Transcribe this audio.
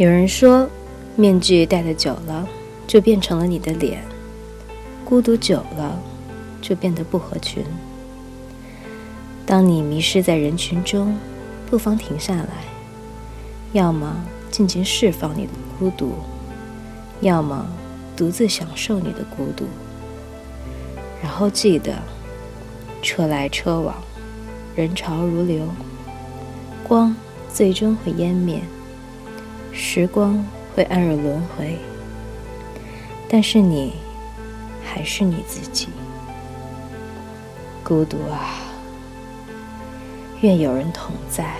有人说，面具戴的久了，就变成了你的脸；孤独久了，就变得不合群。当你迷失在人群中，不妨停下来，要么尽情释放你的孤独，要么独自享受你的孤独。然后记得，车来车往，人潮如流，光最终会湮灭。时光会暗入轮回，但是你还是你自己。孤独啊，愿有人同在。